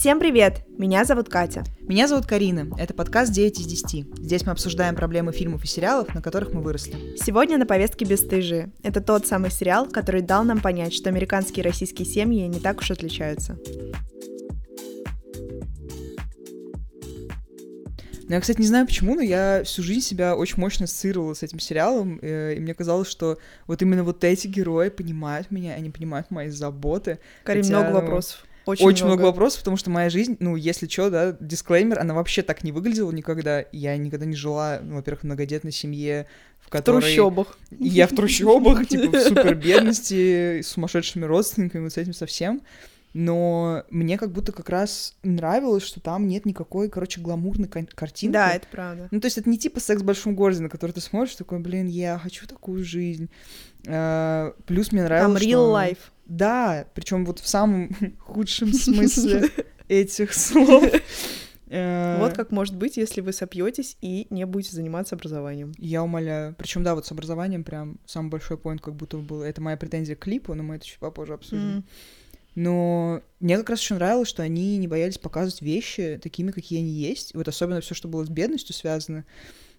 Всем привет! Меня зовут Катя. Меня зовут Карина. Это подкаст «9 из 10». Здесь мы обсуждаем проблемы фильмов и сериалов, на которых мы выросли. Сегодня на повестке «Бесстыжие». Это тот самый сериал, который дал нам понять, что американские и российские семьи не так уж отличаются. Ну, я, кстати, не знаю почему, но я всю жизнь себя очень мощно ассоциировала с этим сериалом, э, и мне казалось, что вот именно вот эти герои понимают меня, они понимают мои заботы. Карин, Хотя, много ну, вопросов. Очень, очень много. много вопросов, потому что моя жизнь, ну, если что, да, дисклеймер, она вообще так не выглядела никогда. Я никогда не жила, ну, во-первых, в многодетной семье, в которой... В трущобах. Я в трущобах, типа, в супер бедности, с сумасшедшими родственниками, вот с этим совсем но мне как будто как раз нравилось, что там нет никакой, короче, гламурной картинки. Да, это правда. Ну, то есть это не типа секс в большом городе, на который ты смотришь, такой, блин, я хочу такую жизнь. А, плюс мне нравилось, Там real что... life. Да, причем вот в самом худшем смысле этих слов. Э, вот как может быть, если вы сопьетесь и не будете заниматься образованием. Я умоляю. Причем, да, вот с образованием прям самый большой поинт как будто был. Это моя претензия к клипу, но мы это чуть попозже обсудим. Но мне как раз очень нравилось, что они не боялись показывать вещи такими, какие они есть. Вот особенно все, что было с бедностью связано.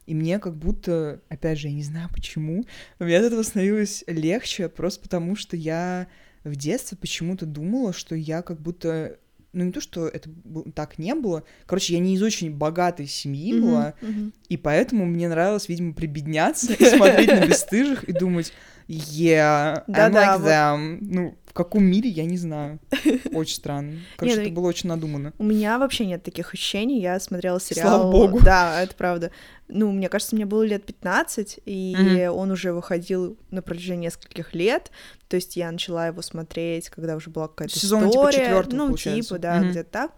И мне как будто, опять же, я не знаю почему, но мне от этого становилось легче, просто потому что я в детстве почему-то думала, что я как будто ну не то, что это так не было. Короче, я не из очень богатой семьи mm-hmm, была, mm-hmm. и поэтому мне нравилось, видимо, прибедняться и смотреть на бесстыжих и думать, yeah, I'm like them. Ну, в каком мире, я не знаю. Очень странно. Короче, нет, это было очень надумано. У меня вообще нет таких ощущений. Я смотрела сериал... Слава богу. Да, это правда. Ну, мне кажется, мне было лет 15, и mm-hmm. он уже выходил на протяжении нескольких лет. То есть я начала его смотреть, когда уже была какая-то Сезон, история. типа, четвертый, ну, получается. типа, да, mm-hmm. где-то так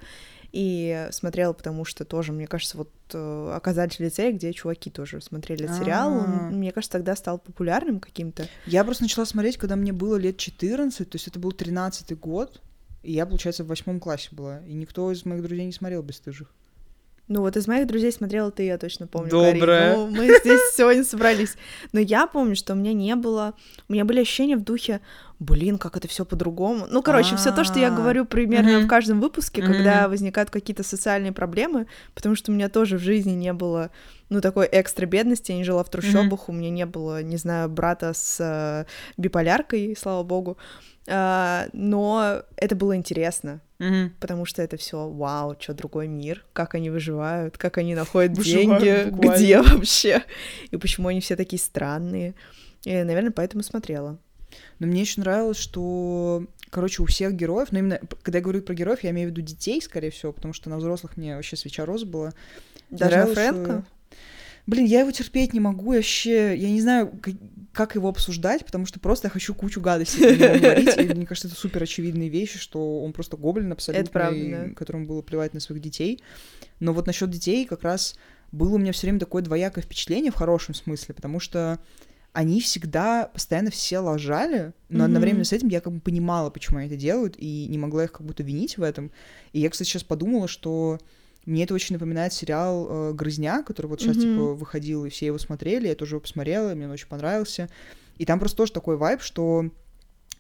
и смотрела, потому что тоже, мне кажется, вот э, «Оказатель лицея», где чуваки тоже смотрели этот сериал, он, А-а-а. мне кажется, тогда стал популярным каким-то. Я просто начала смотреть, когда мне было лет 14, то есть это был 13-й год, и я, получается, в восьмом классе была, и никто из моих друзей не смотрел «Бесстыжих». Ну вот из моих друзей смотрела ты, я точно помню. Доброе. Ну, мы здесь сегодня собрались. Но я помню, что у меня не было... У меня были ощущения в духе, блин, как это все по-другому. Ну, короче, все то, что я А. говорю примерно в каждом выпуске, когда возникают какие-то социальные проблемы, потому что у меня тоже в жизни не было, ну, такой экстра бедности, я не жила в трущобах, у меня не было, не знаю, брата с э, биполяркой, слава богу. А, но это было интересно, потому что это все вау, что другой мир, как они выживают, как они находят Выживают деньги, буквально. где вообще, и почему они все такие странные. И, наверное, поэтому смотрела. Но мне еще нравилось, что, короче, у всех героев, но именно, когда я говорю про героев, я имею в виду детей, скорее всего, потому что на взрослых мне вообще свеча роза была. Даже Нравилось, Фрэнка? что- Блин, я его терпеть не могу вообще. Я не знаю, как, как его обсуждать, потому что просто я хочу кучу гадостей говорить. И мне кажется, это супер очевидные вещи, что он просто гоблин абсолютно, правда, да. которому было плевать на своих детей. Но вот насчет детей как раз было у меня все время такое двоякое впечатление в хорошем смысле, потому что они всегда постоянно все лажали, но Мгм. одновременно с этим я как бы понимала, почему они это делают, и не могла их как будто винить в этом. И я, кстати, сейчас подумала, что мне это очень напоминает сериал э, «Грызня», который вот сейчас, Мгм. типа, выходил, и все его смотрели, я тоже его посмотрела, мне он очень понравился. И там просто тоже такой вайб, что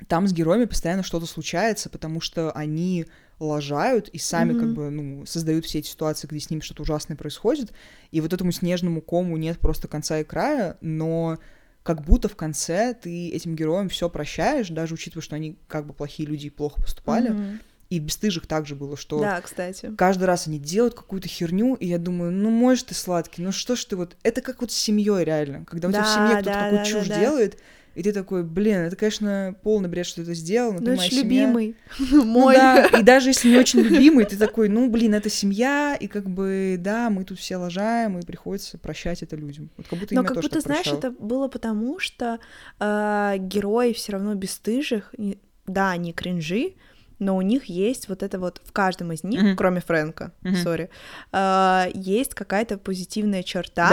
там с героями постоянно что-то случается, потому что они лажают и сами как Мгм. бы, ну, создают все эти ситуации, где с ними что-то ужасное происходит, и вот этому снежному кому нет просто конца и края, но как будто в конце ты этим героям все прощаешь, даже учитывая, что они как бы плохие люди и плохо поступали. Мгм. И в бесстыжих также было, что Да, кстати. каждый раз они делают какую-то херню, и я думаю, ну, может, ты сладкий, ну что ж ты вот... Это как вот с семьей реально, когда у тебя в Да, семье кто-то да, какую да, чушь да, да. делает, и ты такой, блин, это, конечно, полный бред, что ты это сделал, но Ну, ты это моя семья. любимый. Ну Мой. да, и даже если не очень любимый, ты такой, ну, блин, это семья, и как бы, да, мы тут все лажаем, и приходится прощать это людям. Вот как будто Но как будто, знаешь, прощала. это было потому, что э, герои все равно бесстыжих. и- Да, они кринжи, но у них есть вот это вот в каждом из них, Мгм. кроме Фрэнка, сори, э, есть какая-то позитивная черта,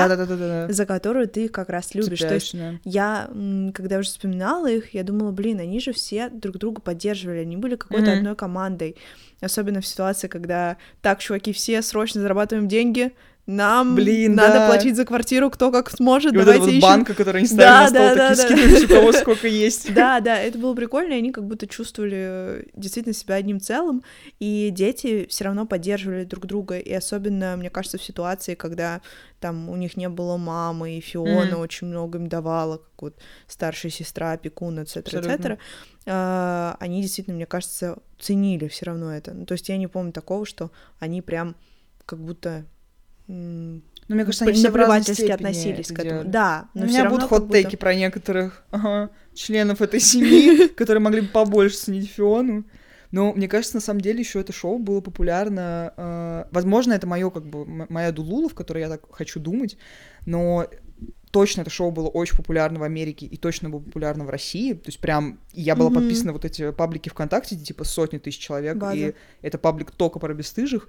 за которую ты как раз любишь. То есть я, когда уже вспоминала их, я думала, блин, они же все друг друга поддерживали, они были какой-то Мгм. одной командой. Особенно в ситуации, когда так, чуваки, все срочно зарабатываем деньги, нам Блин, надо да. платить за квартиру кто как сможет, И вот давайте эта вот ищем. банка, которую они ставили Да, на стол, да, да, такие да. скидывались, у кого сколько есть. Да, да, это было прикольно, и они как будто чувствовали э, действительно себя одним целым, и дети все равно поддерживали друг друга, и особенно, мне кажется, в ситуации, когда там у них не было мамы, и Фиона Мгм. очень много им давала, как вот старшая сестра, опекун, etc., etc., а, они действительно, мне кажется, ценили все равно это. Ну, то есть я не помню такого, что они прям как будто Ну, мне кажется, они наплевательски относились к этому. Да, У но меня все равно будут будто- хот-тейки про некоторых ага, членов этой семьи, которые могли бы побольше ценить Фиону. Но мне кажется, на самом деле еще это шоу было популярно. э, возможно, это мое как бы моя дулула, в которой я так хочу думать, но точно это шоу было очень популярно в Америке и точно было популярно в России. То есть прям я была Мгм. подписана на вот эти паблики ВКонтакте, где типа сотни тысяч человек, База. и это паблик только про бесстыжих.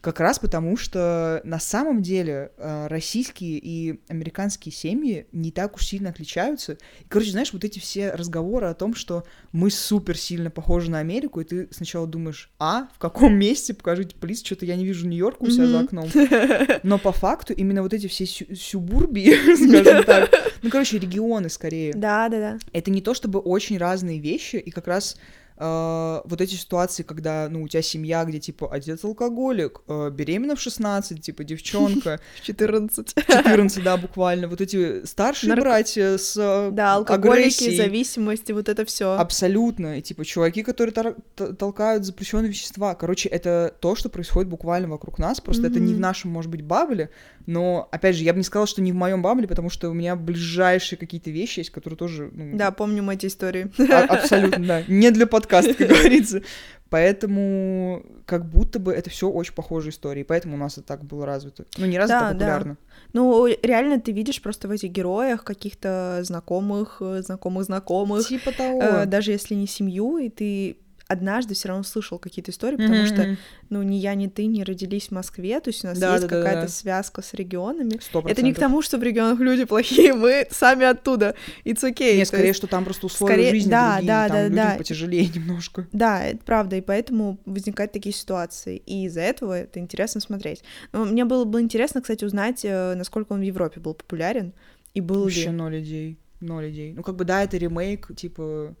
Как раз потому, что на самом деле э, российские и американские семьи не так уж сильно отличаются. И, короче, знаешь, вот эти все разговоры о том, что мы супер сильно похожи на Америку, и ты сначала думаешь, а, в каком месте, покажите, плиз, что-то я не вижу Нью-Йорка у себя за Мгм. окном. Но по факту именно вот эти все сю- сюбурбии, скажем так, ну, короче, регионы скорее, Да, да, да. это не то чтобы очень разные вещи, и как раз э, вот эти ситуации, когда, ну, у тебя семья, где, типа, отец алкоголик, э, беременна в 16, типа, девчонка, 14. 14, да, буквально, вот эти старшие Нарко- братья с э, Да, алкоголики, агрессией. зависимости, вот это все. Абсолютно. И, типа, чуваки, которые тор- толкают запрещенные вещества. Короче, это то, что происходит буквально вокруг нас. Просто это не в нашем, может быть, бабле. Но, опять же, я бы не сказала, что не в моем бабле, потому что у меня ближайшие какие-то вещи есть, которые тоже... ну, Да, помним эти истории. а- абсолютно, да. Не для подкаста, как говорится. Поэтому как будто бы это все очень похожие истории. Поэтому у нас это так было развито. Ну, не развито, Да, а да. популярно. Ну, реально ты видишь просто в этих героях каких-то знакомых, э, знакомых знакомых, Типа того. э, даже если не семью, и ты однажды все равно слышал какие-то истории, потому Мгм, что, ну, ни я, ни ты не родились в Москве, то есть у нас Да, есть да, какая-то да. связка с регионами. Сто Это не к тому, что в регионах люди плохие, мы сами оттуда. It's okay. Не, То скорее, есть- что там просто условия скорее- жизни да, другие, да, там да, людям да. потяжелее немножко. Да, это правда, и поэтому возникают такие ситуации. И из-за этого это интересно смотреть. Но мне было бы интересно, кстати, узнать, э, насколько он в Европе был популярен, и был Вообще ли... ноль идей. Ноль идей. Ну, как бы, да, это ремейк, типа,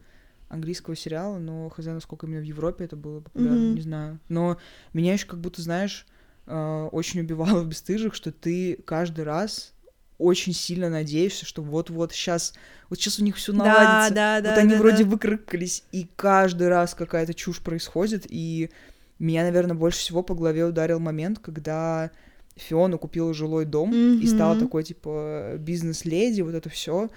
английского сериала, но хз, насколько именно в Европе это было популярно, Мгм. не знаю. Но меня еще как будто, знаешь, э, очень убивало в «Бесстыжих», что ты каждый раз очень сильно надеешься, что вот-вот сейчас, вот сейчас у них все Да, наладится. да, да. вот они да, вроде да. выкрыкались, и каждый раз какая-то чушь происходит, и меня, наверное, больше всего по голове ударил момент, когда Фиона купила жилой дом и стала такой, типа, бизнес-леди, вот это все.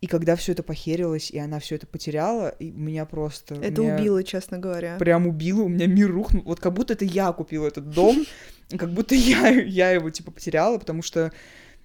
И когда все это похерилось, и она все это потеряла, и меня просто... Это меня убило, честно говоря. Прям убило, у меня мир рухнул. Вот как будто это я купила этот дом, как будто я, я его, типа, потеряла, потому что,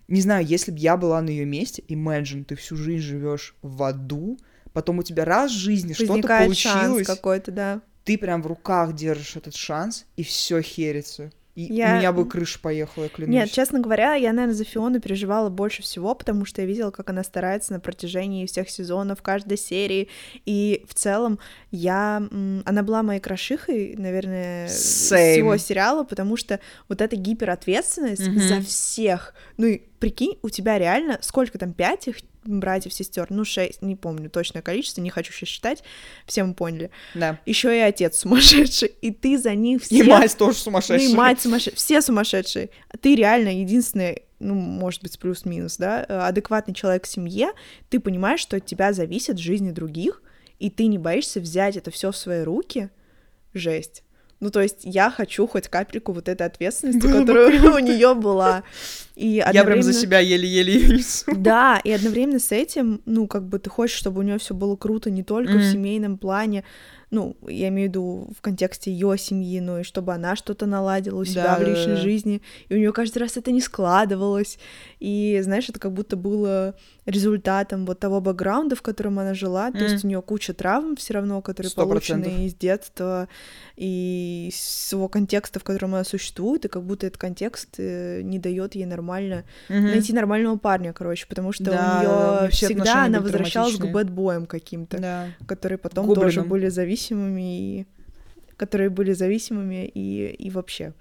не знаю, если бы я была на ее месте, imagine, ты всю жизнь живешь в аду, потом у тебя раз в жизни что-то получилось, какой-то, да. ты прям в руках держишь этот шанс, и все херится. И Я- у меня бы крыша поехала, я клянусь. Нет, честно говоря, я, наверное, за Фиону переживала больше всего, потому что я видела, как она старается на протяжении всех сезонов, каждой серии. И в целом я... Она была моей крошихой, наверное, Same. всего сериала, потому что вот эта гиперответственность Мгм. за всех. Ну и прикинь, у тебя реально сколько там, пять их братьев, сестер, ну, шесть, не помню точное количество, не хочу сейчас считать, все мы поняли. Да. Еще и отец сумасшедший, и ты за них И всех мать тоже ну сумасшедшая. и мать сумасшедшая. Все сумасшедшие. Ты реально единственный, ну, может быть, плюс-минус, да, э, адекватный человек в семье. Ты понимаешь, что от тебя зависит жизни других, и ты не боишься взять это все в свои руки. Жесть. Ну, то есть я хочу хоть капельку вот этой ответственности, Было бы которая у нее была. И Я прям за одновременно- себя еле-еле её несу. да, и одновременно с этим, ну, как бы ты хочешь, чтобы у нее все было круто не только в Мгм. семейном плане, ну, я имею в виду в контексте ее семьи, но и чтобы она что-то наладила у себя в личной Да-да-да. жизни, и у нее каждый раз это не складывалось. И, знаешь, это как будто было результатом вот того бэкграунда, в котором она жила. То есть у нее куча травм все равно, которые Сто получены процентов. из детства и из того контекста, в котором она существует, и как будто этот контекст э, не дает ей нормально найти нормального парня, короче, потому что Да, у да, да, нее всегда она возвращалась к бэтбоям каким-то, Да. которые потом Гоблинам. тоже были зависимыми и которые были зависимыми и, и вообще.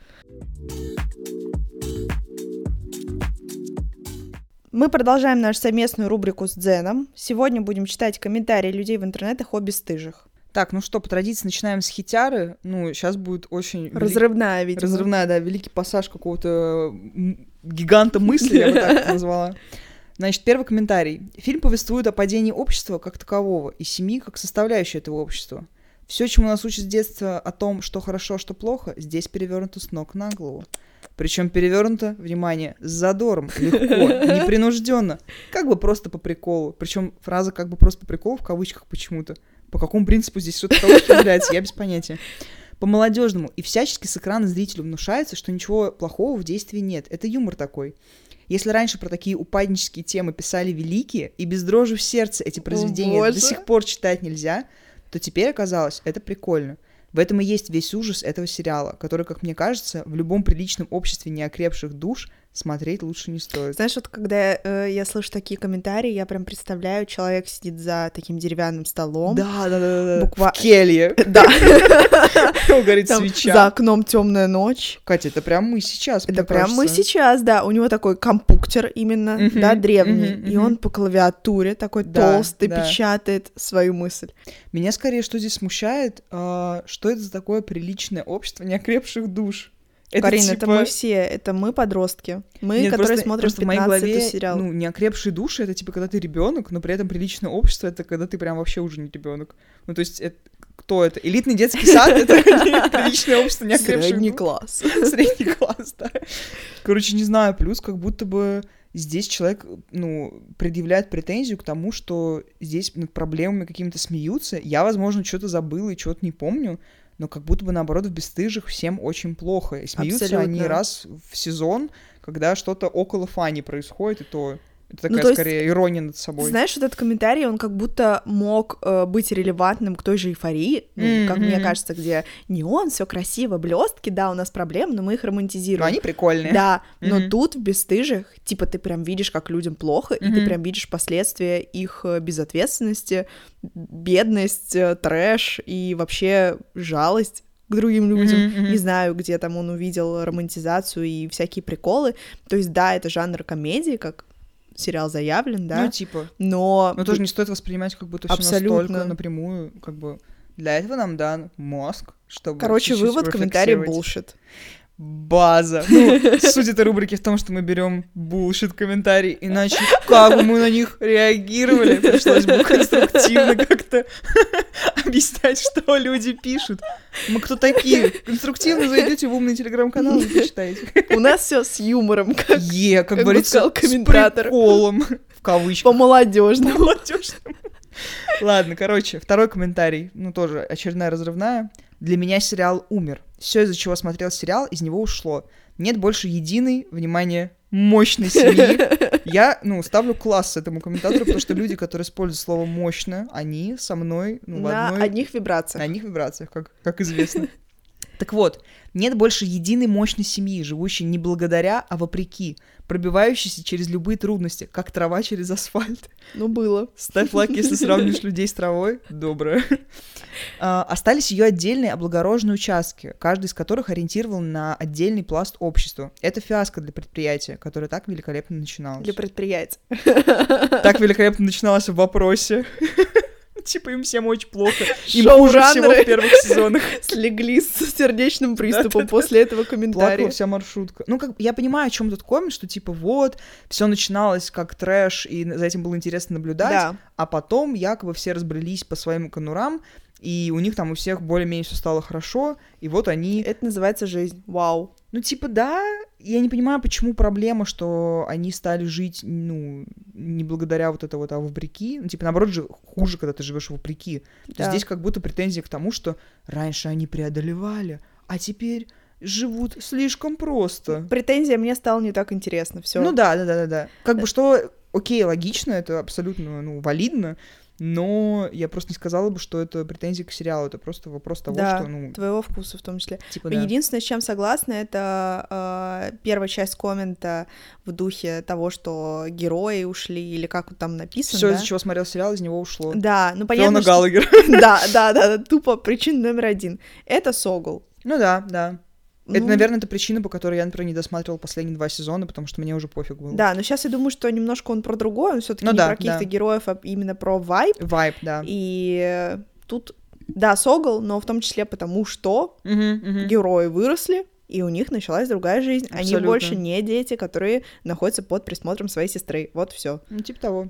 Мы продолжаем нашу совместную рубрику с Дзеном. Сегодня будем читать комментарии людей в интернетах о бесстыжих. Так, ну что, по традиции начинаем с хитяры. Ну, сейчас будет очень... вели- Разрывная, видимо. Разрывная, да, великий пассаж какого-то гиганта мысли, я бы так назвала. Значит, первый комментарий. Фильм повествует о падении общества как такового и семьи как составляющей этого общества. Все, чему нас учат с детства о том, что хорошо, а что плохо, здесь перевернуто с ног на голову. Причем перевернуто, внимание, с задором, легко, непринужденно, как бы просто по приколу. Причем фраза как бы просто по приколу в кавычках почему-то. По какому принципу здесь что-то является, я без понятия. По-молодежному и всячески с экрана зрителю внушается, что ничего плохого в действии нет. Это юмор такой. Если раньше про такие упаднические темы писали великие, и без дрожи в сердце эти произведения боже. до сих пор читать нельзя, то теперь оказалось, это прикольно. В этом и есть весь ужас этого сериала, который, как мне кажется, в любом приличном обществе неокрепших душ смотреть лучше не стоит. Знаешь, вот когда э, я слышу такие комментарии, я прям представляю, человек сидит за таким деревянным столом. Да, да, да, да. Буква- В келье. Да, Горит свеча. за окном темная ночь. Катя, это прям мы сейчас. Это прям мы сейчас, да. У него такой компуктер именно, да, древний. И он по клавиатуре такой толстый печатает свою мысль. Меня скорее что здесь смущает, а, что это за такое приличное общество неокрепших душ. Это Карин, это типа- мы все, это мы подростки. Мы, Нет, которые просто- смотрим просто в моей 15 голове, сериал. ну, неокрепшие души это типа когда ты ребенок, но при этом приличное общество это когда ты прям вообще уже не ребенок. Ну, то есть, это- кто это? Элитный детский сад это приличное общество неокрепших Средний класс. Средний класс, да. Короче, не знаю, плюс как будто бы здесь человек, ну, предъявляет претензию к тому, что здесь над проблемами какими-то смеются. Я, возможно, что-то забыла и что-то не помню, но как будто бы, наоборот, в «Бесстыжих» всем очень плохо. И смеются они Абсолютно. раз в сезон, когда что-то около фани происходит, и то это Ну, такая, то есть, скорее, ирония над собой. Знаешь, вот этот комментарий, он как будто мог э, быть релевантным к той же эйфории, ну, как мне кажется, где неон, все красиво, блестки, да, у нас проблемы, но мы их но романтизируем. они прикольные. Да, но Мгм. тут в бесстыжих, типа, ты прям видишь, как людям плохо, и ты прям видишь последствия их э, безответственности, бедность, э, трэш и вообще жалость к другим людям. Мгм, мгм. Не знаю, где там он увидел романтизацию и всякие приколы. То есть, да, это жанр комедии, как сериал заявлен, да, Ну, типа. но... Но тоже не стоит воспринимать как будто все Абсолютно. настолько напрямую, как бы для этого нам дан мозг, чтобы Короче, вывод, комментарий булшит. База. Ну, суть этой рубрики в том, что мы берем булшит комментарий, иначе как бы мы на них реагировали, пришлось бы конструктивно как-то объяснять, что люди пишут. Мы кто такие? Конструктивно зайдете в умный телеграм-канал и почитайте. У нас все с юмором, как Е, как Как говорится, сказал с комментатор. приколом, в кавычках. по-молодежному. молодежному. Ладно, короче, второй комментарий, ну тоже очередная разрывная. Для меня сериал умер. Все, из-за чего смотрел сериал, из него ушло. Нет больше единой, внимание, мощной семьи. Я, ну, ставлю класс этому комментатору, потому что люди, которые используют слово «мощно», они со мной, ну, в На одной... одних вибрациях. На одних вибрациях, как, как известно. Так вот, нет больше единой мощной семьи, живущей не благодаря, а вопреки, пробивающейся через любые трудности, как трава через асфальт. Ну, было. Ставь лайк, если сравнишь людей с травой. Доброе. А, Остались ее отдельные облагороженные участки, каждый из которых ориентирован на отдельный пласт общества. Это фиаско для предприятия, которое так великолепно начиналось. Для предприятий. Так великолепно начиналось в вопросе. Типа им всем очень плохо. Им хуже всего в первых сезонах. слегли с сердечным приступом после этого Плакала комментария. вся маршрутка. Ну, как я понимаю, о чем тут коммент, что типа вот, все начиналось как трэш, и за этим было интересно наблюдать. Да. а потом якобы все разбрелись по своим конурам, и у них там у всех более-менее все стало хорошо, и вот они... Это называется жизнь. Вау. Ну, типа, да, я не понимаю, почему проблема, что они стали жить, ну, не благодаря вот это вот, а вопреки. Ну, типа, наоборот же хуже, когда ты живешь вопреки. То есть Да. здесь как будто претензии к тому, что раньше они преодолевали, а теперь живут слишком просто. Претензия мне стало не так интересно. Все. Ну да, да, да, да, да. Как бы что, окей, логично, это абсолютно, ну, валидно, но я просто не сказала бы, что это претензии к сериалу, это просто вопрос того, Да, что, ну, твоего вкуса в том числе. типа, да. Единственное, с чем согласна, это э, первая часть коммента в духе того, что герои ушли, или как там написано. Все, да? из-за чего смотрел сериал, из него ушло. Да, ну Фиона понятно, что... Галагер. Да, да, да, тупо причина номер один. Это Согул. Ну да, да. Это, Ну, наверное, это причина, по которой я, например, не досматривал последние два сезона, потому что мне уже пофиг было. Да, но сейчас я думаю, что немножко он про другое, он все таки Ну не да, про каких-то да. героев, а именно про вайб. Вайп, да. И тут, да, Согл, но в том числе потому, что Мгм, мгм. герои выросли, и у них началась другая жизнь. Они Абсолютно. больше не дети, которые находятся под присмотром своей сестры. Вот все. Ну, типа того.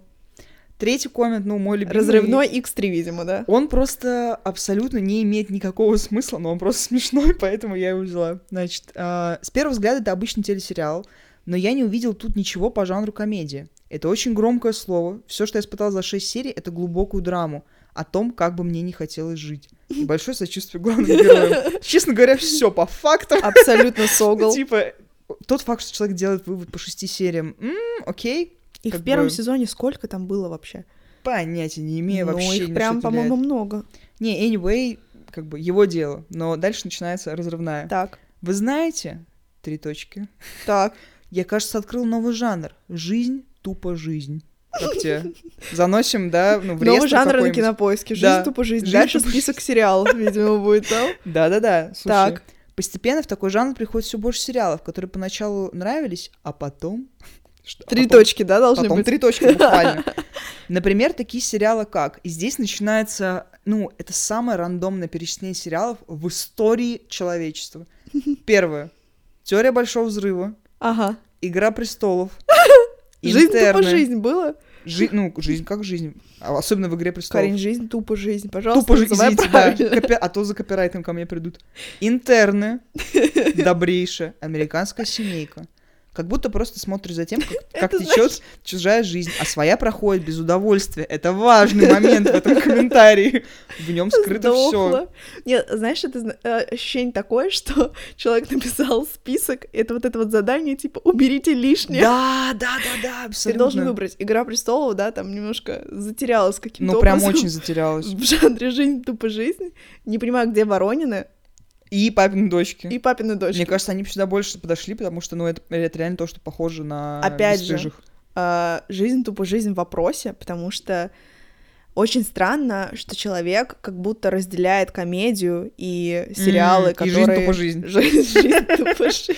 Третий коммент, ну, мой любимый. Разрывной X3, видимо, да? Он просто абсолютно не имеет никакого смысла, но он просто смешной, поэтому я его взяла. Значит, а, с первого взгляда это обычный телесериал, но я не увидел тут ничего по жанру комедии. Это очень громкое слово. Все, что я испытал за 6 серий, это глубокую драму о том, как бы мне не хотелось жить. И большое сочувствие главным героям. Честно говоря, все по фактам. Абсолютно Согл. Типа, тот факт, что человек делает вывод по шести сериям, окей, Их как в первом бы- сезоне сколько там было вообще? понятия не имею ну, вообще. их прям, по-моему, много. Не, anyway, как бы его дело. Но дальше начинается разрывная. Так, Вы знаете, три точки, так. я, кажется, открыл новый жанр. Жизнь, тупо жизнь. Как тебе? Заносим, да, ну, в Новый жанр на кинопоиске. Жизнь Да. тупо жизнь. Жизнь Дальше тупо список сериалов, видимо, будет там. Да-да-да. Так. Постепенно в такой жанр приходит все больше сериалов, которые поначалу нравились, а потом... Что? Три А потом- точки, да, должны Потом быть? три точки буквально. Например, такие сериалы как... И здесь начинается... Ну, это самое рандомное перечисление сериалов в истории человечества. Первое. Теория Большого Взрыва. Ага. Игра престолов. Жизнь тупо жизнь было? Жи- Ну, жизнь как жизнь. А Особенно в Игре престолов. Карин, жизнь тупо жизнь. Пожалуйста, Тупо жизнь, извините, да. Копи- А то за копирайтом ко мне придут. Интерны. Добрейшая. Американская семейка. Как будто просто смотришь за тем, как, как течет чужая жизнь, а своя проходит без удовольствия. Это важный момент в этом комментарии. В нем скрыто все. Нет, знаешь, это э, ощущение такое, что человек написал список, это вот это вот задание, типа, уберите лишнее. Да, да, да, да, Ты абсолютно. должен выбрать. Игра престолов, да, там немножко затерялась каким-то Ну, прям очень затерялась. в жанре жизнь тупо жизнь. Не понимаю, где Воронины И папины дочки. и папины дочки. Мне кажется, они сюда больше подошли, потому что, ну, это, это реально то, что похоже на Опять же, а, жизнь тупо жизнь в вопросе, потому что очень странно, что человек как будто разделяет комедию и сериалы, и которые... жизнь тупо жизнь. Жизнь, жизнь тупо жизнь.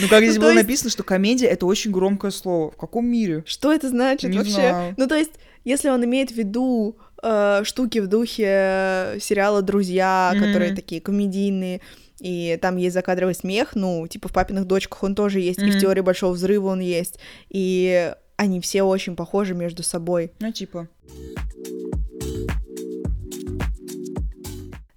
Ну, как здесь Ну, было есть- написано, что комедия — это очень громкое слово. В каком мире? Что это значит Не вообще? знаю. Ну, то есть, если он имеет в виду э, штуки в духе сериала «Друзья», Мгм. которые такие комедийные, и там есть закадровый смех, ну, типа в «Папиных дочках» он тоже есть, и в. «Теории большого взрыва» он есть, и они все очень похожи между собой. Ну, типа.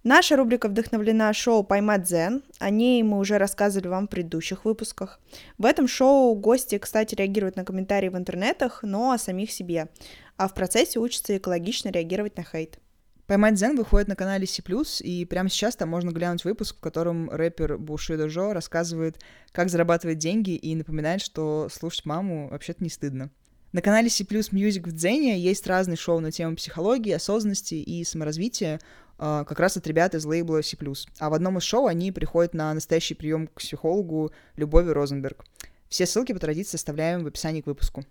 Наша рубрика вдохновлена шоу «Поймать дзен». О ней мы уже рассказывали вам в предыдущих выпусках. В этом шоу гости, кстати, реагируют на комментарии в интернетах, но о самих себе. А в процессе учатся экологично реагировать на хейт. Поймать Зен выходит на канале C+, и прямо сейчас там можно глянуть выпуск, в котором рэпер Бушидо Жо рассказывает, как зарабатывать деньги и напоминает, что слушать маму вообще-то не стыдно. На канале C+, Music в Дзене есть разные шоу на тему психологии, осознанности и саморазвития, а, как раз от ребят из лейбла C+. А в одном из шоу они приходят на настоящий прием к психологу Любови Розенберг. Все ссылки по традиции оставляем в описании к выпуску.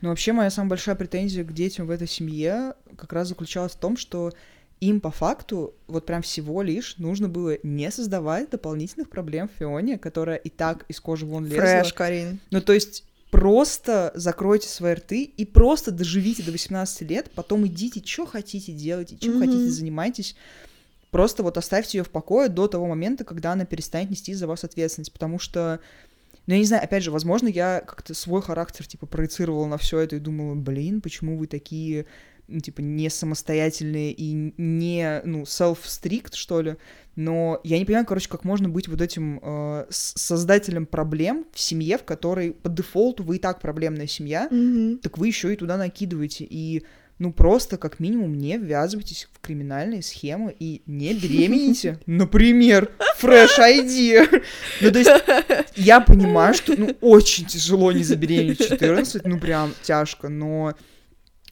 Ну, вообще, моя самая большая претензия к детям в этой семье как раз заключалась в том, что им по факту вот прям всего лишь нужно было не создавать дополнительных проблем в Фионе, которая и так из кожи вон лезла. Фрэш, Карин. Ну, то есть просто закройте свои рты и просто доживите до 18 лет, потом идите, что хотите делайте, чем Мгм. хотите занимайтесь. Просто вот оставьте ее в покое до того момента, когда она перестанет нести за вас ответственность, потому что ну, я не знаю, опять же, возможно, я как-то свой характер, типа, проецировала на все это и думала, блин, почему вы такие, ну, типа, не самостоятельные и не, ну, self-strict, что ли. Но я не понимаю, короче, как можно быть вот этим э, создателем проблем в семье, в которой по дефолту вы и так проблемная семья, Мгм. так вы еще и туда накидываете. И, ну, просто, как минимум, не ввязывайтесь в криминальные схемы и не беременните. Например, Fresh ID. Ну, то есть, я понимаю, что, ну, очень тяжело не забеременеть в 14, ну, прям тяжко, но...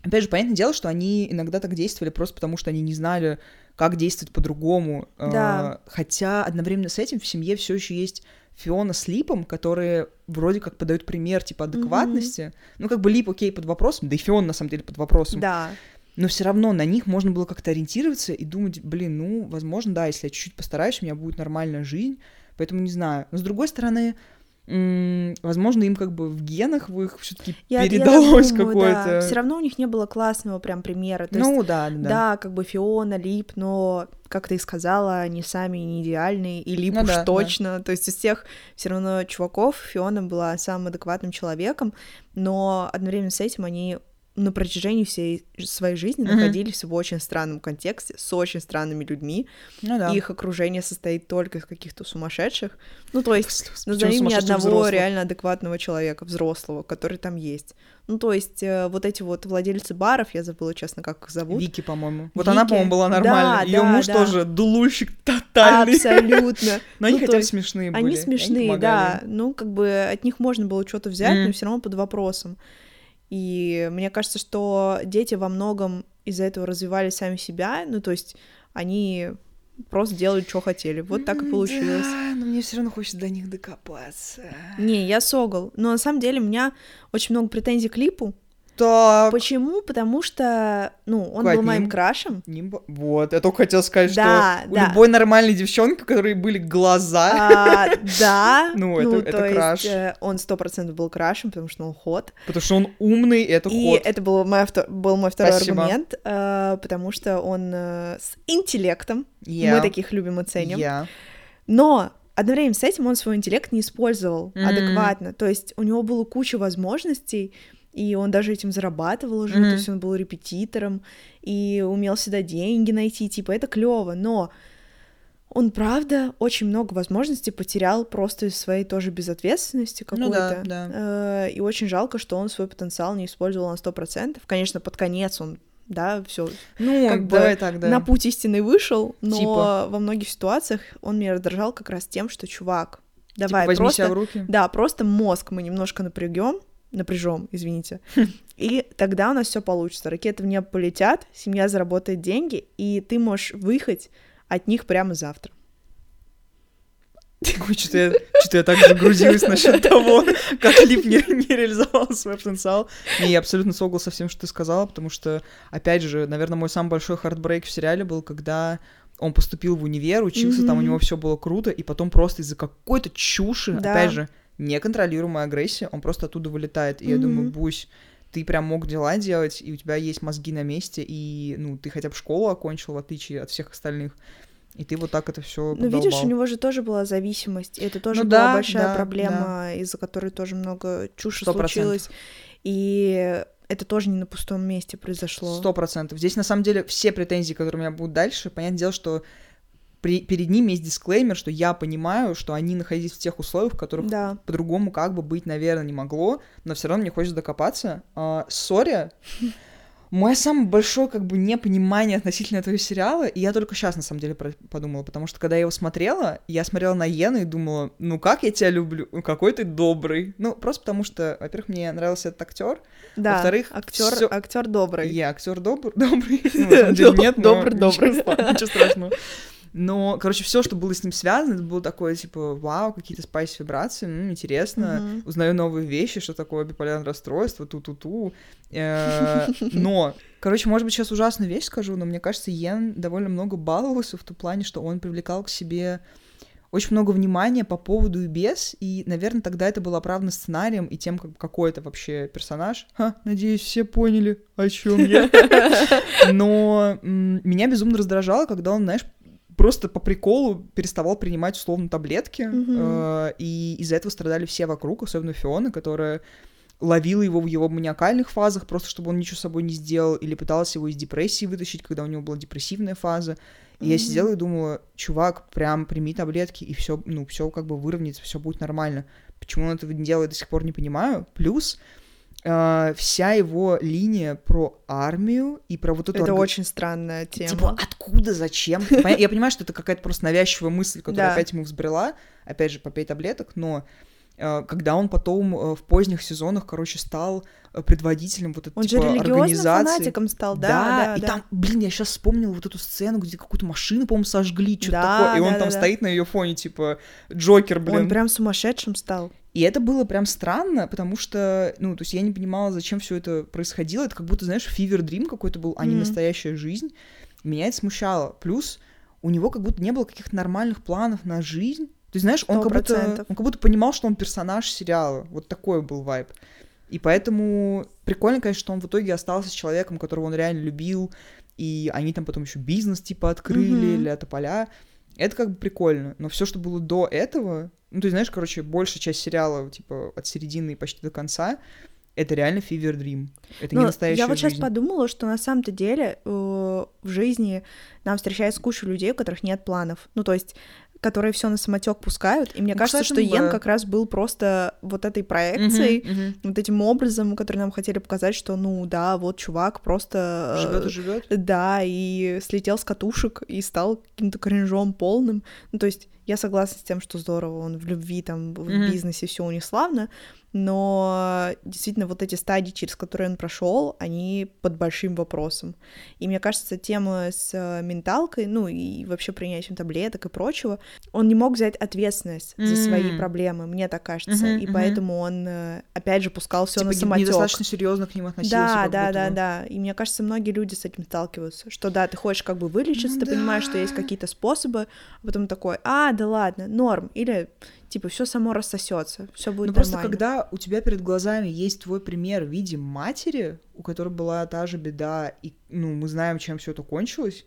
Опять же, понятное дело, что они иногда так действовали просто потому, что они не знали, как действовать по-другому. Да. Э, Хотя одновременно с этим в семье все еще есть Фиона с Липом, которые вроде как подают пример, типа, адекватности. Ну, как бы Лип, окей, под вопросом, да и Фион, на самом деле, под вопросом. Да. но все равно на них можно было как-то ориентироваться и думать, блин, ну, возможно, да, если я чуть-чуть постараюсь, у меня будет нормальная жизнь, поэтому не знаю. Но с другой стороны, возможно, им как бы в генах в их все-таки передалось какое-то. Да. Все равно у них не было классного прям примера. То ну есть, да, да. Да, как бы Фиона, Лип, но, как ты и сказала, они сами не идеальные, и Лип ну, уж да, точно. Да. То есть из всех все равно чуваков Фиона была самым адекватным человеком, но одновременно с этим они на протяжении всей своей жизни mm-hmm. находились в очень странном контексте, с очень странными людьми. Ну, да. Их окружение состоит только из каких-то сумасшедших. Ну, то есть, назови мне одного взрослых? реально адекватного человека, взрослого, который там есть. Ну, то есть, э, вот эти вот владельцы баров, я забыла, честно, как их зовут. Вики, по-моему. Вот Вики. она, по-моему, была нормальная. Да, Ее да, муж да. тоже дулущик тотальный. Абсолютно. Но они ну, хотя бы смешные были. Они смешные, да. Ну, как бы от них можно было что-то взять, но все равно под вопросом. И мне кажется, что дети во многом из-за этого развивали сами себя, ну, то есть они просто делали, что хотели. Вот так и получилось. Да, но мне все равно хочется до них докопаться. Не, я согл. Но на самом деле у меня очень много претензий к клипу. Так. Почему? Потому что, ну, он Кать, был моим ним... крашем. Ним... Вот, я только хотела сказать, да, что да. у любой нормальной девчонки, у которой были глаза. А, да. ну, это, ну, это то краш. Есть, э, он сто процентов был крашем, потому что он ход. Потому что он умный, это и ход. И это был мой, авто... был мой второй Спасибо. аргумент, э, потому что он э, с интеллектом. Yeah. Мы таких любим и ценим. Yeah. Но одновременно с этим он свой интеллект не использовал адекватно. То есть у него было куча возможностей, и он даже этим зарабатывал уже, mm-hmm. то есть он был репетитором и умел всегда деньги найти, типа это клево, но он, правда, очень много возможностей потерял просто из своей тоже безответственности какой-то. Ну да, да. Э, и очень жалко, что он свой потенциал не использовал на сто процентов. Конечно, под конец он да, все. Ну, как бы так, да. На путь истины вышел, но типа. во многих ситуациях он меня раздражал как раз тем, что чувак, давай типа, просто, в руки. да, просто мозг мы немножко напрягем, напряжем, извините. И тогда у нас все получится. Ракеты в небо полетят, семья заработает деньги, и ты можешь выехать от них прямо завтра. Что-то я, что я так загрузилась насчет того, как Лип не, не реализовал свой потенциал. И я абсолютно согласен со всем, что ты сказала, потому что, опять же, наверное, мой самый большой хардбрейк в сериале был, когда он поступил в универ, учился, mm-hmm. там у него все было круто, и потом просто из-за какой-то чуши, да. опять же, неконтролируемая агрессия, он просто оттуда вылетает. И mm-hmm. я думаю, Бусь, ты прям мог дела делать, и у тебя есть мозги на месте, и, ну, ты хотя бы школу окончил, в отличие от всех остальных. И ты вот так это все. Ну, видишь, у него же тоже была зависимость. И это тоже ну, была да, большая да, проблема, да. из-за которой тоже много чуши 100%. случилось. И это тоже не на пустом месте произошло. Сто процентов. Здесь, на самом деле, все претензии, которые у меня будут дальше, понятное дело, что при, перед ними есть дисклеймер, что я понимаю, что они находились в тех условиях, в которых да. по-другому как бы быть, наверное, не могло, но все равно мне хочется докопаться. А, сори, мое самое большое как бы непонимание относительно этого сериала, и я только сейчас на самом деле подумала, потому что когда я его смотрела, я смотрела на Йена и думала, ну как я тебя люблю, ну какой ты добрый. Ну, просто потому что, во-первых, мне нравился этот актер, да, во-вторых, актер, всё... актер добрый. Я актер добр, добрый. Ну, на самом деле нет, добрый, добрый. Ничего страшного. Но, короче, все, что было с ним связано, это было такое, типа, вау, какие-то спайс вибрации, ну, интересно, mm-hmm. узнаю новые вещи, что такое биполярное расстройство, ту-ту-ту. Э, но, короче, может быть, сейчас ужасную вещь скажу, но мне кажется, Йен довольно много баловался в том плане, что он привлекал к себе очень много внимания по поводу и без, и, наверное, тогда это было оправдано сценарием и тем, как, какой это вообще персонаж. Ха, надеюсь, все поняли, о чем я. Но меня безумно раздражало, когда он, знаешь, просто по приколу переставал принимать условно таблетки, mm-hmm. э, и из-за этого страдали все вокруг, особенно Фиона, которая ловила его в его маниакальных фазах, просто чтобы он ничего с собой не сделал, или пыталась его из депрессии вытащить, когда у него была депрессивная фаза. И mm-hmm. я сидела и думала, чувак, прям прими таблетки, и все, ну, все как бы выровняется, все будет нормально. Почему он этого не делает, до сих пор не понимаю. Плюс Uh, вся его линия про армию и про вот эту... Это орг... очень странная тема. Типа, откуда, зачем? Я понимаю, что это какая-то просто навязчивая мысль, которая опять ему взбрела, опять же, попей таблеток, но uh, когда он потом uh, в поздних сезонах, короче, стал предводителем вот этой, он типа, же организации. фанатиком стал, да, да, да и да. там, блин, я сейчас вспомнила вот эту сцену, где какую-то машину, по-моему, сожгли, что-то да, такое, и он да, там да. стоит на ее фоне, типа, Джокер, блин. Он прям сумасшедшим стал. И это было прям странно, потому что, ну, то есть я не понимала, зачем все это происходило. Это как будто, знаешь, фивер дрим какой-то был, а не настоящая жизнь. Меня это смущало. Плюс у него как будто не было каких-то нормальных планов на жизнь. То есть, знаешь, он как, будто, он как будто понимал, что он персонаж сериала. Вот такой был вайб. И поэтому прикольно, конечно, что он в итоге остался с человеком, которого он реально любил, и они там потом еще бизнес типа открыли mm-hmm. для тополя. Это как бы прикольно. Но все, что было до этого, ну, ты знаешь, короче, большая часть сериала, типа, от середины почти до конца, это реально Fever Dream. Это Но не настоящая Я вот жизнь. сейчас подумала, что на самом-то деле э, в жизни нам встречается куча людей, у которых нет планов. Ну, то есть которые все на самотек пускают. И мне ну, кажется, что Йен как раз был просто вот этой проекцией, uh-huh, uh-huh. вот этим образом, который нам хотели показать, что, ну да, вот чувак просто живет и живет. Да, и слетел с катушек и стал каким-то кринжом полным. Ну, то есть я согласна с тем, что здорово, он в любви, там, в mm-hmm. бизнесе все у них славно, но действительно вот эти стадии, через которые он прошел, они под большим вопросом. И мне кажется, тема с э, менталкой, ну и вообще принятием таблеток и прочего, он не мог взять ответственность mm-hmm. за свои проблемы, мне так кажется, mm-hmm, и mm-hmm. поэтому он э, опять же пускал все типа на самотек. недостаточно серьезно к ним относился. Да, да, да, да. И мне кажется, многие люди с этим сталкиваются, что да, ты хочешь как бы вылечиться, ты да. понимаешь, что есть какие-то способы, а потом такой, а, да ладно, норм, или типа все само рассосется, все будет Ну просто когда у тебя перед глазами есть твой пример в виде матери, у которой была та же беда, и ну мы знаем, чем все это кончилось,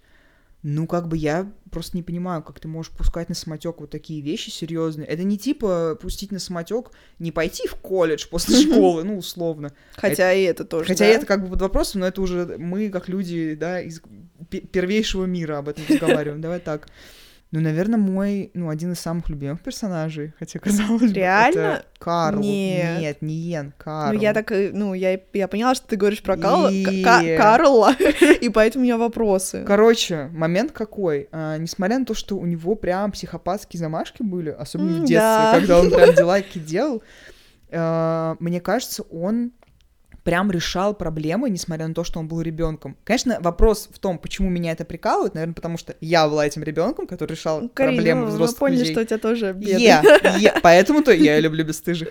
ну, как бы я просто не понимаю, как ты можешь пускать на самотек вот такие вещи серьезные. Это не типа пустить на самотек, не пойти в колледж после школы, ну, условно. Хотя и это тоже. Хотя это как бы под вопросом, но это уже мы, как люди, да, из первейшего мира об этом разговариваем. Давай так. Ну, наверное, мой, ну, один из самых любимых персонажей, хотя казалось бы, Реально? это Карл. Нет. Нет, не Йен, Карл. Ну, я так, э, ну, я, я поняла, что ты говоришь про Карла, и... Карла, и поэтому у меня вопросы. Короче, момент какой? А, несмотря на то, что у него прям психопатские замашки были, особенно в детстве, да. когда он прям дела делал, а, мне кажется, он прям решал проблемы, несмотря на то, что он был ребенком. Конечно, вопрос в том, почему меня это прикалывает, наверное, потому что я была этим ребенком, который решал ну, Карина, проблемы взрослых мы поняли, людей. что у тебя тоже беды. Yeah, yeah, поэтому-то я люблю бесстыжих.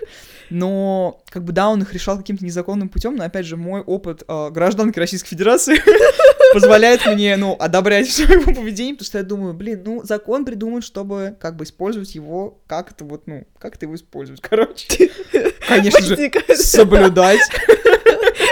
Но, как бы, да, он их решал каким-то незаконным путем, но, опять же, мой опыт э, гражданки Российской Федерации позволяет мне, ну, одобрять все его поведение, потому что я думаю, блин, ну, закон придуман, чтобы, как бы, использовать его, как это вот, ну, как это его использовать, короче. Конечно же, соблюдать.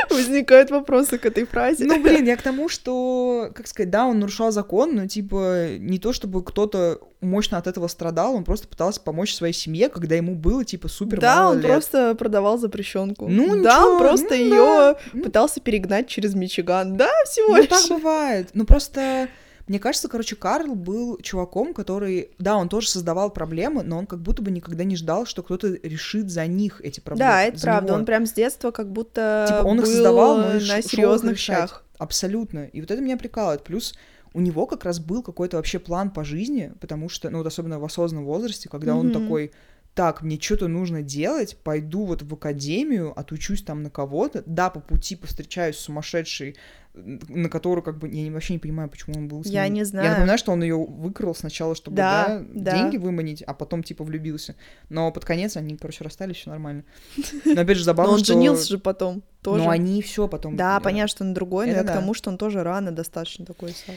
Возникают вопросы к этой фразе. Ну, блин, я к тому, что, как сказать, да, он нарушал закон, но, типа, не то чтобы кто-то мощно от этого страдал, он просто пытался помочь своей семье, когда ему было, типа, супер Да, мало он лет. просто продавал запрещенку. Ну, да, ничего, он просто ну, ее да. пытался перегнать через Мичиган. Да, всего Ну, лишь. так бывает. Ну, просто... Мне кажется, короче, Карл был чуваком, который, да, он тоже создавал проблемы, но он как будто бы никогда не ждал, что кто-то решит за них эти проблемы. Да, это правда. него. Он прям с детства как будто типа он был их создавал, но на серьезных щах. Абсолютно. И вот это меня прикалывает. Плюс у него как раз был какой-то вообще план по жизни, потому что, ну вот особенно в осознанном возрасте, когда он Мгм. такой, так, мне что-то нужно делать, пойду вот в академию, отучусь там на кого-то, да, по пути повстречаюсь с сумасшедшей, на которую как бы, я не- вообще не понимаю, почему он был с Я ним. не Я знаю. напоминаю, что он ее выкрал сначала, чтобы, Да, да, да. деньги выманить, а потом, типа, влюбился. Но под конец они, короче, расстались, все нормально. Но опять же забавно, Но он что... женился же потом тоже. Но они все потом... Да, понятно, что он другой, но я к тому, что он тоже рано достаточно такой стал.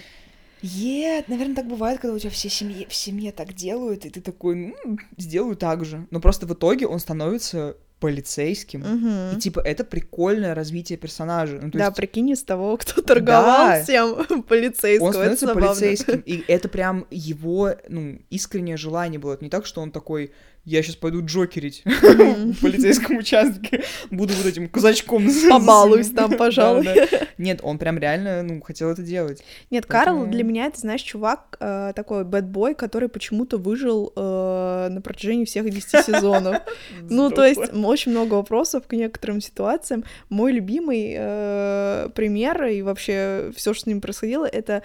Нет, наверное, так бывает, когда у тебя все семьи, в семье так делают, и ты такой, ну, сделаю так же. Но просто в итоге он становится полицейским. Мгм. И типа это прикольное развитие персонажа. Ну, Да, есть прикинь, из того, кто торговал Да. всем полицейского. он это становится забавно. полицейским. И это прям его, ну, искреннее желание было. Это не так, что он такой, я сейчас пойду джокерить в полицейском участке, буду вот этим казачком. за- Побалуюсь там, пожалуй. Нет, он прям реально, ну, хотел это делать. Нет, Карл для меня это, знаешь, чувак э, такой бэтбой, который почему-то выжил э, на протяжении всех 10 сезонов. Ну, то есть очень много вопросов к некоторым ситуациям. Мой любимый э, пример и вообще все, что с ним происходило, это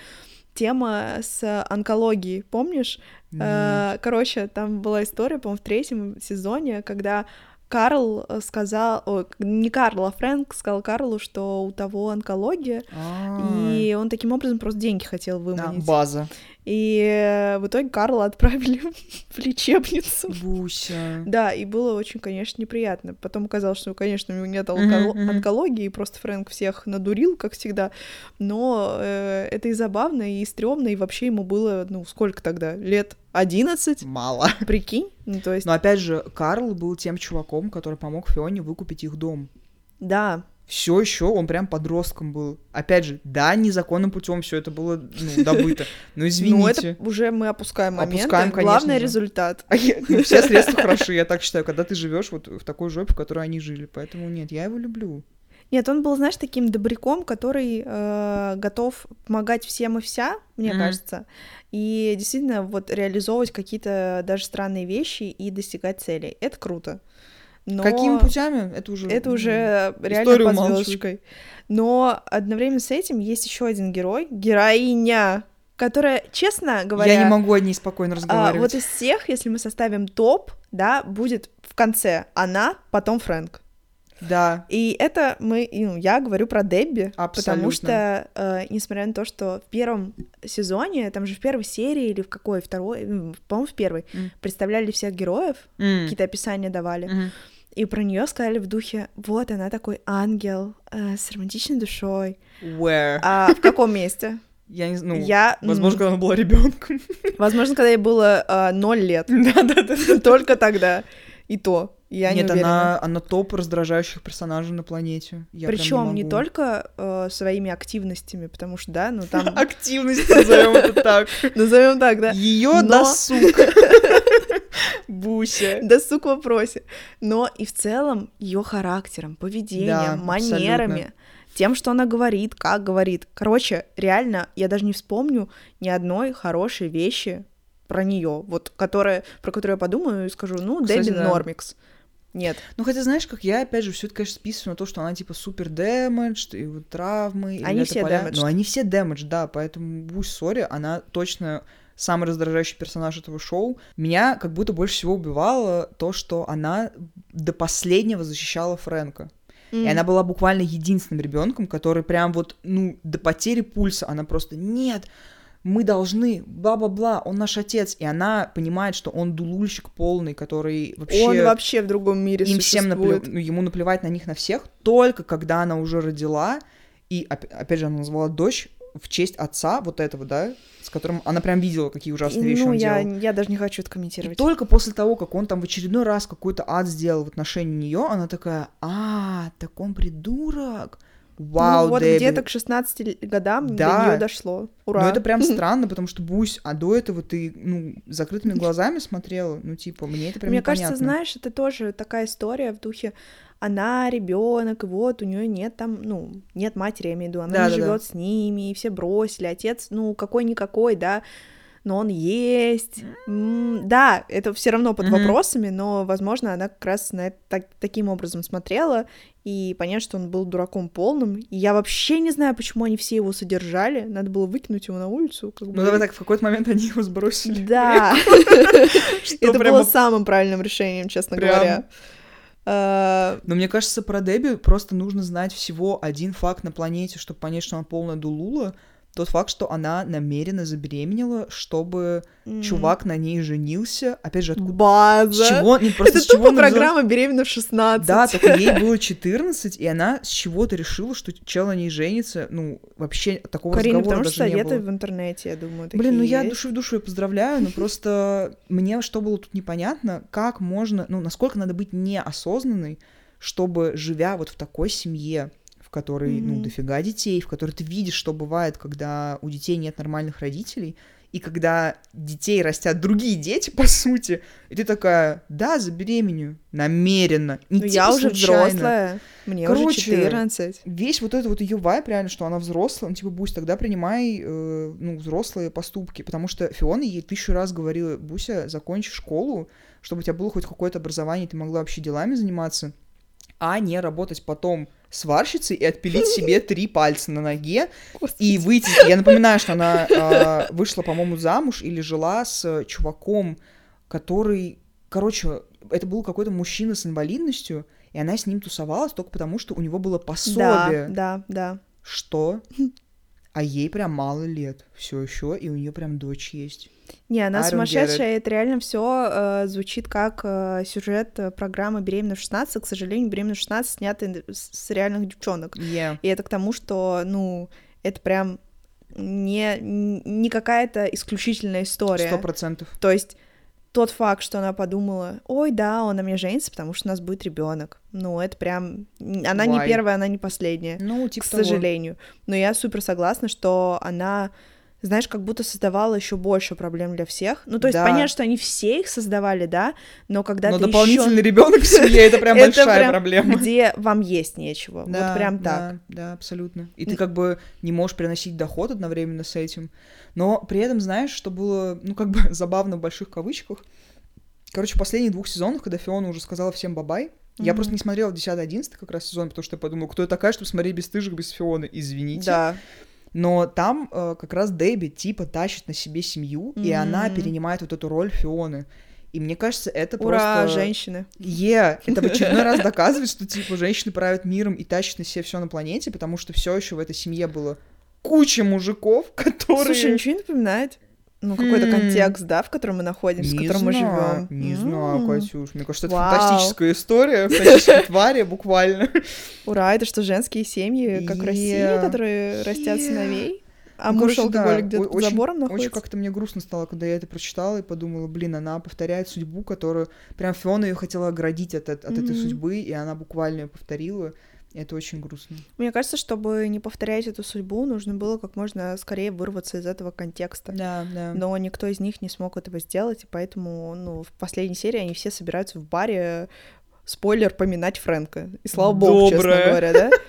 тема с онкологией, помнишь? Э, Короче, там была история, по-моему, в третьем сезоне, когда Карл э, сказал, ой, не Карл, а Фрэнк сказал Карлу, что у того онкология, А, и он таким образом просто деньги хотел да, выманить. база. И в итоге Карла отправили в лечебницу. Буся. Да, и было очень, конечно, неприятно. Потом оказалось, что, конечно, у него нет онкологии, и просто Фрэнк всех надурил, как всегда. Но э, это и забавно, и стрёмно, и вообще ему было, ну, сколько тогда? Лет 11? Мало. Прикинь? Ну, то есть, Но опять же, Карл был тем чуваком, который помог Фионе выкупить их дом. да, Все еще он прям подростком был. Опять же, да, незаконным путем все это было ну, добыто. Но извините. ну это уже мы опускаем моменты. Опускаем, конечно Главный результат. Ну, все средства хороши, я так считаю, когда ты живешь вот в такой жопе, в которой они жили. Поэтому нет, я его люблю. Нет, он был, знаешь, таким добряком, который э, готов помогать всем и вся, мне Мгм. кажется, и действительно вот реализовывать какие-то даже странные вещи и достигать целей. Это круто. Но Какими путями? Это уже... это уже реально история по умалчивает. звездочкой. Но одновременно с этим есть еще один герой, героиня, которая, честно говоря, Я не могу о ней спокойно а, разговаривать. вот из всех, если мы составим топ, да, будет в конце она, потом Фрэнк. Да. И это мы, ну, я говорю про Дебби, потому Абсолютно. что, э, несмотря на то, что в первом сезоне, там же в первой серии или в какой, второй, по-моему, в первой, М. представляли всех героев, М. какие-то описания давали, Мгм. И про нее сказали в духе, вот она такой ангел э, с романтичной душой. Where? А в каком месте? Я не знаю. Ну, я, возможно, когда она была ребенком. возможно, когда ей было э, ноль лет, Да-да-да. только тогда, и то. Я не Нет, уверена. она, она топ раздражающих персонажей на планете. Я Причем не, могу. только э, своими активностями, потому что, да, ну там, активность, назовем это так. назовем так, да, Ее досуг. Буся. досуг в вопросе. Но и в целом ее характером, поведением, Да, манерами, абсолютно. тем, что она говорит, как говорит. Короче, реально, я даже не вспомню ни одной хорошей вещи про нее, вот, которая, про которую я подумаю и скажу, ну, Кстати, Дебби да. Нормикс. Нет. Ну, хотя, знаешь, как я, опять же, все это, конечно, списываю на то, что она, типа, супер дэмэдж, и вот травмы. Они все damaged. Ну, они все дэмэдж, да, поэтому, будь сори, она точно самый раздражающий персонаж этого шоу. Меня как будто больше всего убивало то, что она до последнего защищала Фрэнка. И она была буквально единственным ребенком, который прям вот, ну, до потери пульса, она просто, нет, мы должны, бла-бла-бла, он наш отец. И она понимает, что он дулульщик полный, который вообще... Он вообще в другом мире им всем существует. наплев- ну, ему наплевать на них на всех, только когда она уже родила, и оп- опять же она назвала дочь в честь отца вот этого, да, с которым она прям видела, какие ужасные И, вещи ну, он я, делал. я даже не хочу это И комментировать. только после того, как он там в очередной раз какой-то ад сделал в отношении нее, она такая, а, так он придурок. Вау, ну, вот Дебби». где-то к 16 годам Да. до нее дошло. Ура. Ну, это прям странно, потому что, Бусь, а до этого ты, ну, закрытыми глазами смотрела, ну, типа, мне это прям Мне непонятно. кажется, знаешь, это тоже такая история в духе она ребенок, и вот у нее нет там, ну, нет матери, я имею в виду, она не Да-да-да. живет с ними, и все бросили, отец, ну, какой-никакой, да, но он есть. М, да, это все равно под Мгм. вопросами, но, возможно, она как раз на это так- таким образом смотрела, и понятно, что он был дураком полным. И я вообще не знаю, почему они все его содержали. Надо было выкинуть его на улицу. Как бы. Ну, давай так, в какой-то момент они его сбросили. Да. Это было самым правильным решением, честно говоря. А, Но мне кажется, про Дебби просто нужно знать всего один факт на планете, чтобы понять, что она полная дулула. Тот факт, что она намеренно забеременела, чтобы м, чувак на ней женился. Опять же, откуда? База. С чего? Нет, просто Это с чего тупо она взяла- программа «Беременна в 16». Да, только ей было 14, и она с чего-то решила, что чел на ней женится. Ну, вообще такого Карина, разговора потому что даже не советы было. в интернете, я думаю, такие Блин, ну я есть. душой в душу её поздравляю, но просто мне что было тут непонятно, как можно, ну, насколько надо быть неосознанной, чтобы, живя вот в такой семье, которой, ну, Мгм. дофига детей, в которой ты видишь, что бывает, когда у детей нет нормальных родителей, и когда детей растят другие дети, по сути, и ты такая, да, забеременю, намеренно, не Ну, типа я уже случайно. взрослая, мне уже Короче, 14. Весь вот этот вот ее вайп, реально, что она взрослая, ну, типа, Бусь, тогда принимай, э, ну, взрослые поступки, потому что Фиона ей тысячу раз говорила, Буся, закончи школу, чтобы у тебя было хоть какое-то образование, ты могла вообще делами заниматься, а не работать потом сварщицей и отпилить себе три пальца на ноге и выйти. Я напоминаю, что она э, вышла, по-моему, замуж или жила с чуваком, который, короче, это был какой-то мужчина с инвалидностью, и она с ним тусовалась только потому, что у него было Да, пособие. да, да. Что? а ей прям мало лет все еще, и у нее прям дочь есть. Не, она I don't get сумасшедшая, это реально все звучит как э, сюжет э, программы «Беременна в 16». К сожалению, «Беременна в 16» снята с, с реальных девчонок. Yeah. И это к тому, что, ну, это прям не, не какая-то исключительная история. Сто процентов. То есть тот факт, что она подумала, ой, да, он на мне женится, потому что у нас будет ребенок. Ну, это прям... Она не Why? первая, она не последняя, Ну, к типа того. сожалению. Но я супер согласна, что она знаешь, как будто создавала еще больше проблем для всех. Ну, то есть, Да. понятно, что они все их создавали, да, но когда Но ты дополнительный ребенок в семье это прям большая прям проблема. где вам есть нечего. Да, вот прям так. Да, да, абсолютно. И ты как бы не можешь приносить доход одновременно с этим. Но при этом, знаешь, что было, ну, как бы забавно в больших кавычках. Короче, в последних двух сезонах, когда Фиона уже сказала всем бабай, я Мгм. просто не смотрела 10-11 как раз сезон, потому что я подумала, кто я такая, чтобы смотреть бесстыжих без Фионы, извините. Да. Но там э, как раз Дебби типа тащит на себе семью, и она перенимает вот эту роль Фионы. И мне кажется, это Ура, просто... женщины. Е, это в очередной раз доказывает, что типа женщины правят миром и тащат на себе все на планете, потому что все еще в этой семье было куча мужиков, которые. Слушай, ничего не напоминает? Ну, какой-то контекст, да, в котором мы находимся, в не котором мы знаю, живем. Не знаю. Катюш. Мне кажется, это Вау. фантастическая история, фантастические твари, буквально. Ура, это что, женские семьи, как в России, которые растят Е. синовей? А Ну, муж короче, да, алкоголик где-то под очень- забором Очень находится? как-то мне грустно стало, когда я это прочитала и подумала, блин, она повторяет судьбу, которую... Прям Фиона ее хотела оградить от, от этой Мгм. судьбы, и она буквально ее повторила. Это очень грустно. Мне кажется, чтобы не повторять эту судьбу, нужно было как можно скорее вырваться из этого контекста. Да, да. Но никто из них не смог этого сделать, и поэтому, ну, в последней серии они все собираются в баре, спойлер, поминать Фрэнка. И слава богу, честно говоря, да?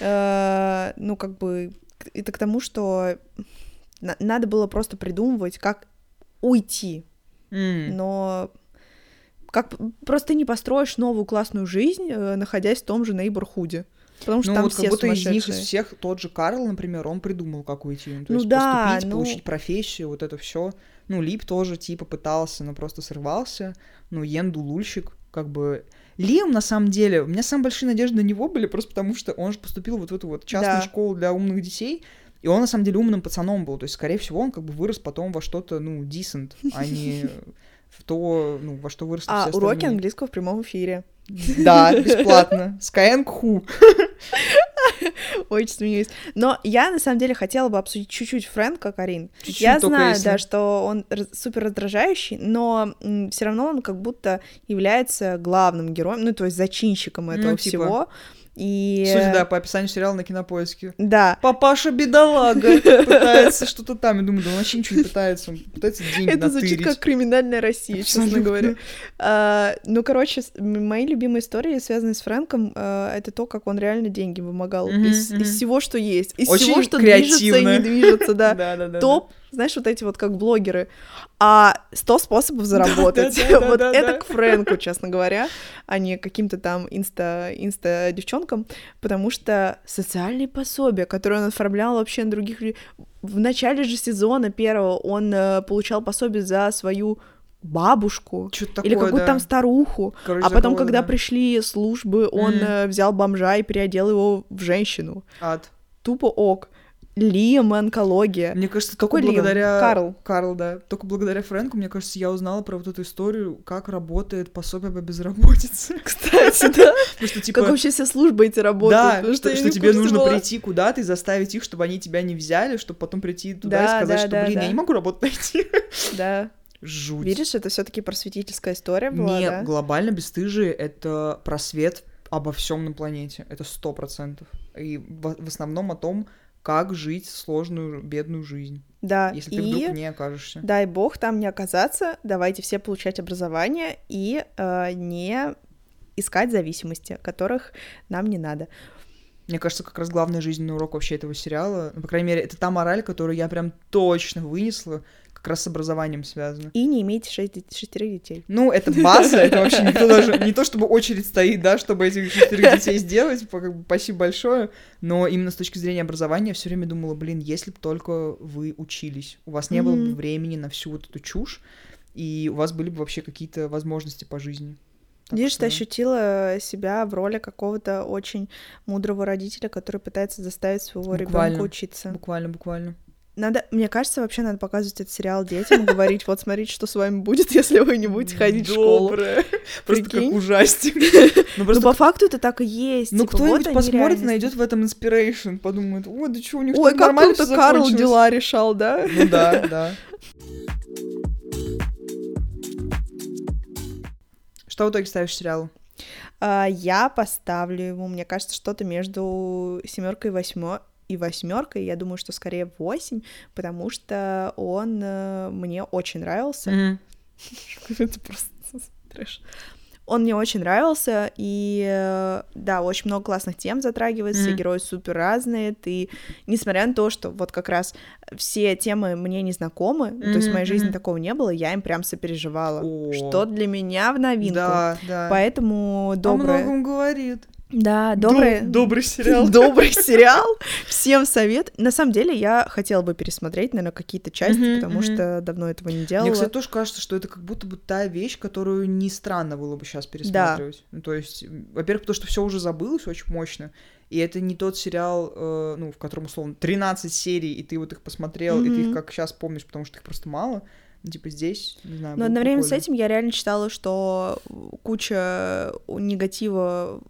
Э, Ну, как бы, это к тому, что на- надо было просто придумывать, как уйти, но как просто не построишь новую классную жизнь, э, находясь в том же нейборхуде. Потому что Ну, там вот все как будто из них, из всех, тот же Карл, например, он придумал, как уйти. Ну, то Ну есть да, поступить, ну- получить профессию, вот это все. Ну, Лип тоже, типа, пытался, но просто сорвался. Ну, Йен дулульщик, как бы... Лиам, на самом деле, у меня самые большие надежды на него были просто потому, что он же поступил вот в эту вот частную Да. школу для умных детей, и он, на самом деле, умным пацаном был. То есть, скорее всего, он как бы вырос потом во что-то, ну, decent, а не в то, ну, во что выросли А, все уроки остальные. английского в прямом эфире. Да, бесплатно. Skyeng Ху. Очень смеюсь. Но я, на самом деле, хотела бы обсудить чуть-чуть Фрэнка, Карин. Чуть-чуть я знаю, если. да, что он супер раздражающий, но все равно он как будто является главным героем, ну, то есть зачинщиком этого Ну, типа. всего. И... Судя, да, по описанию сериала на кинопоиске. Да. Папаша бедолага пытается что-то там. Я думаю, да он вообще ничего не пытается. Он пытается деньги Это звучит натырить. как криминальная Россия, честно говоря. А, ну, короче, мои любимые истории, связанные с Фрэнком, а, это то, как он реально деньги вымогал из, из всего, что есть. Из Очень всего, что движется и креативно. не движется, да. Да-да-да. Топ, знаешь, вот эти вот как блогеры. А 100 способов заработать. Вот это к Фрэнку, честно говоря, а не каким-то там инста, инста девчонкам, потому что социальные пособия, которые он оформлял вообще на других людей. В начале же сезона первого он э, получал пособие за свою бабушку такое, или какую-то да. там старуху. Короче, а потом, кого-то, когда да. пришли службы, он э, взял бомжа и переодел его в женщину. Ад. Тупо ок. Лиам и онкология. Мне кажется, Какой только Лиам? благодаря... Карл. Карл, да. Только благодаря Фрэнку, мне кажется, я узнала про вот эту историю, как работает пособие по безработице. Кстати, да. Потому что, типа... Как вообще все службы эти работают? Да, что, тебе нужно была. прийти куда-то и заставить их, чтобы они тебя не взяли, чтобы потом прийти туда и сказать, да, что, блин, да. я не могу работу найти. Да. Жуть. Видишь, это все таки просветительская история была, Не, да? глобально бесстыжие — это просвет обо всем на планете. Это сто процентов. И в, в основном о том, как жить сложную, бедную жизнь, Да, если ты и вдруг не окажешься. дай бог там не оказаться, давайте все получать образование и э, не искать зависимости, которых нам не надо. Мне кажется, как раз главный жизненный урок вообще этого сериала, ну, по крайней мере, это та мораль, которую я прям точно вынесла, как раз с образованием связана. И не имейте шесть, шестерых детей. Ну, это база, это вообще никто даже... Не то, чтобы очередь стоит, да, чтобы этих шестерых детей сделать, спасибо большое, но именно с точки зрения образования я все время думала, блин, если бы только вы учились, у вас не было бы времени на всю вот эту чушь, и у вас были бы вообще какие-то возможности по жизни. Так Видишь, что- ты ощутила себя в роли какого-то очень мудрого родителя, который пытается заставить своего ребенка Буквально. учиться. Буквально, буквально. Надо, мне кажется, вообще надо показывать этот сериал детям говорить, вот смотрите, что с вами будет, если вы не будете ходить в школу. Доброе. Просто Прикинь? как ужастик. Ну Ну, просто по факту это так и есть. Ну, типа, кто-нибудь вот посмотрит, найдет в этом inspiration, подумает, ой, да что, у них Ой, как нормально круто Карл закончилось». дела решал, да? Ну да, да. Что в итоге ставишь сериалу? А, я поставлю ему, мне кажется, что-то между семеркой и восьмой и восьмеркой. Я думаю, что скорее восемь, потому что он э, мне очень нравился. Это просто трэш. Он мне очень нравился, и э, да, очень много классных тем затрагивается, Мгм. герои супер разные, ты, несмотря на то, что вот как раз все темы мне не знакомы, ну, то есть в моей жизни такого не было, я им прям сопереживала, О. что для меня в новинку. Да, да. Поэтому О доброе... многом говорит. Да, Доб- доброе... Добрый сериал. Добрый сериал. Всем совет. На самом деле, я хотела бы пересмотреть, наверное, какие-то части, Мгм, потому мгм. что давно этого не делала. Мне, кстати, тоже кажется, что это как будто бы та вещь, которую не странно было бы сейчас пересматривать. Ну, то есть, во-первых, потому что все уже забылось очень мощно, и это не тот сериал, э, ну, в котором, условно, 13 серий, и ты вот их посмотрел, и ты их как сейчас помнишь, потому что их просто мало. Типа здесь, не знаю, Но одновременно с прикольно. этим я реально читала, что куча негатива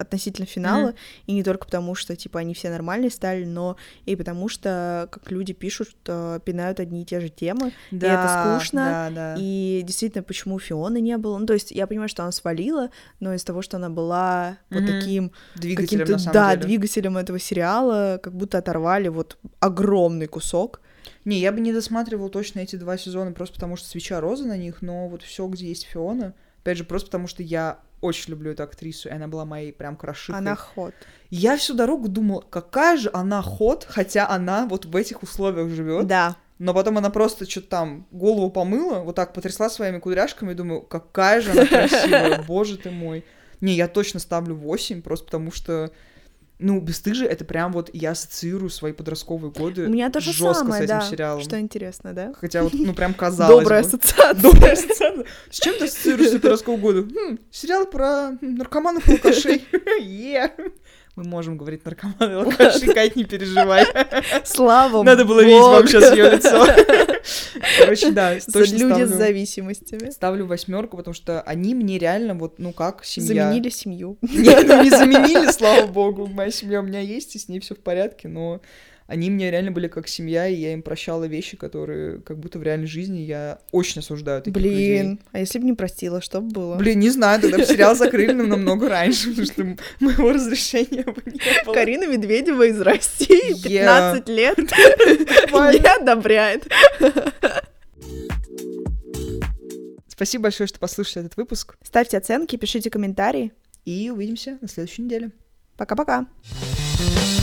относительно финала, Мгм. и не только потому, что, типа, они все нормальные стали, но и потому что, как люди пишут, э, пинают одни и те же темы, да, это скучно, Да, да. и действительно, почему Фионы не было, ну, то есть я понимаю, что она свалила, но из того, что она была вот Мгм. таким Двигателем, на самом да, деле. двигателем этого сериала, как будто оторвали вот огромный кусок. Не, я бы не досматривал точно эти два сезона, просто потому что свеча роза на них, но вот все, где есть Фиона, опять же, просто потому что я очень люблю эту актрису, и она была моей прям крошихой. Она ход. Я всю дорогу думала, какая же она ход, хотя она вот в этих условиях живет. Да. Но потом она просто что-то там голову помыла, вот так потрясла своими кудряшками, и думаю, какая же она красивая, боже ты мой. Не, я точно ставлю 8, просто потому что, ну, «Бесстыжие» — это прям вот я ассоциирую свои подростковые годы У меня то же самое, с этим да. сериалом. Что интересно, да? Хотя вот, ну, прям казалось Добрая бы. ассоциация. Добрая ассоциация. С чем ты ассоциируешь свои подростковые годы? Хм, сериал про м, наркоманов и алкашей. Е. Мы можем говорить наркоманы алкаши, Кать, не переживай. Слава Надо было видеть вам сейчас ее лицо. Короче, да, точно Люди с зависимостями. Ставлю восьмерку, потому что они мне реально вот, ну как, семья. Заменили семью. Нет, ну не заменили, слава богу. Моя семья у меня есть, и с ней все в порядке, но они мне реально были как семья, и я им прощала вещи, которые как будто в реальной жизни я очень осуждаю таких людей. Блин, а если бы не простила, что бы было? Блин, не знаю, тогда бы сериал закрыли нам намного раньше, потому что моего разрешения бы не было. Карина Медведева из России, Я- 15 лет, не одобряет. Спасибо большое, что послушали этот выпуск, Ставьте оценки, пишите комментарии. и увидимся на следующей неделе. Пока-пока. Пока.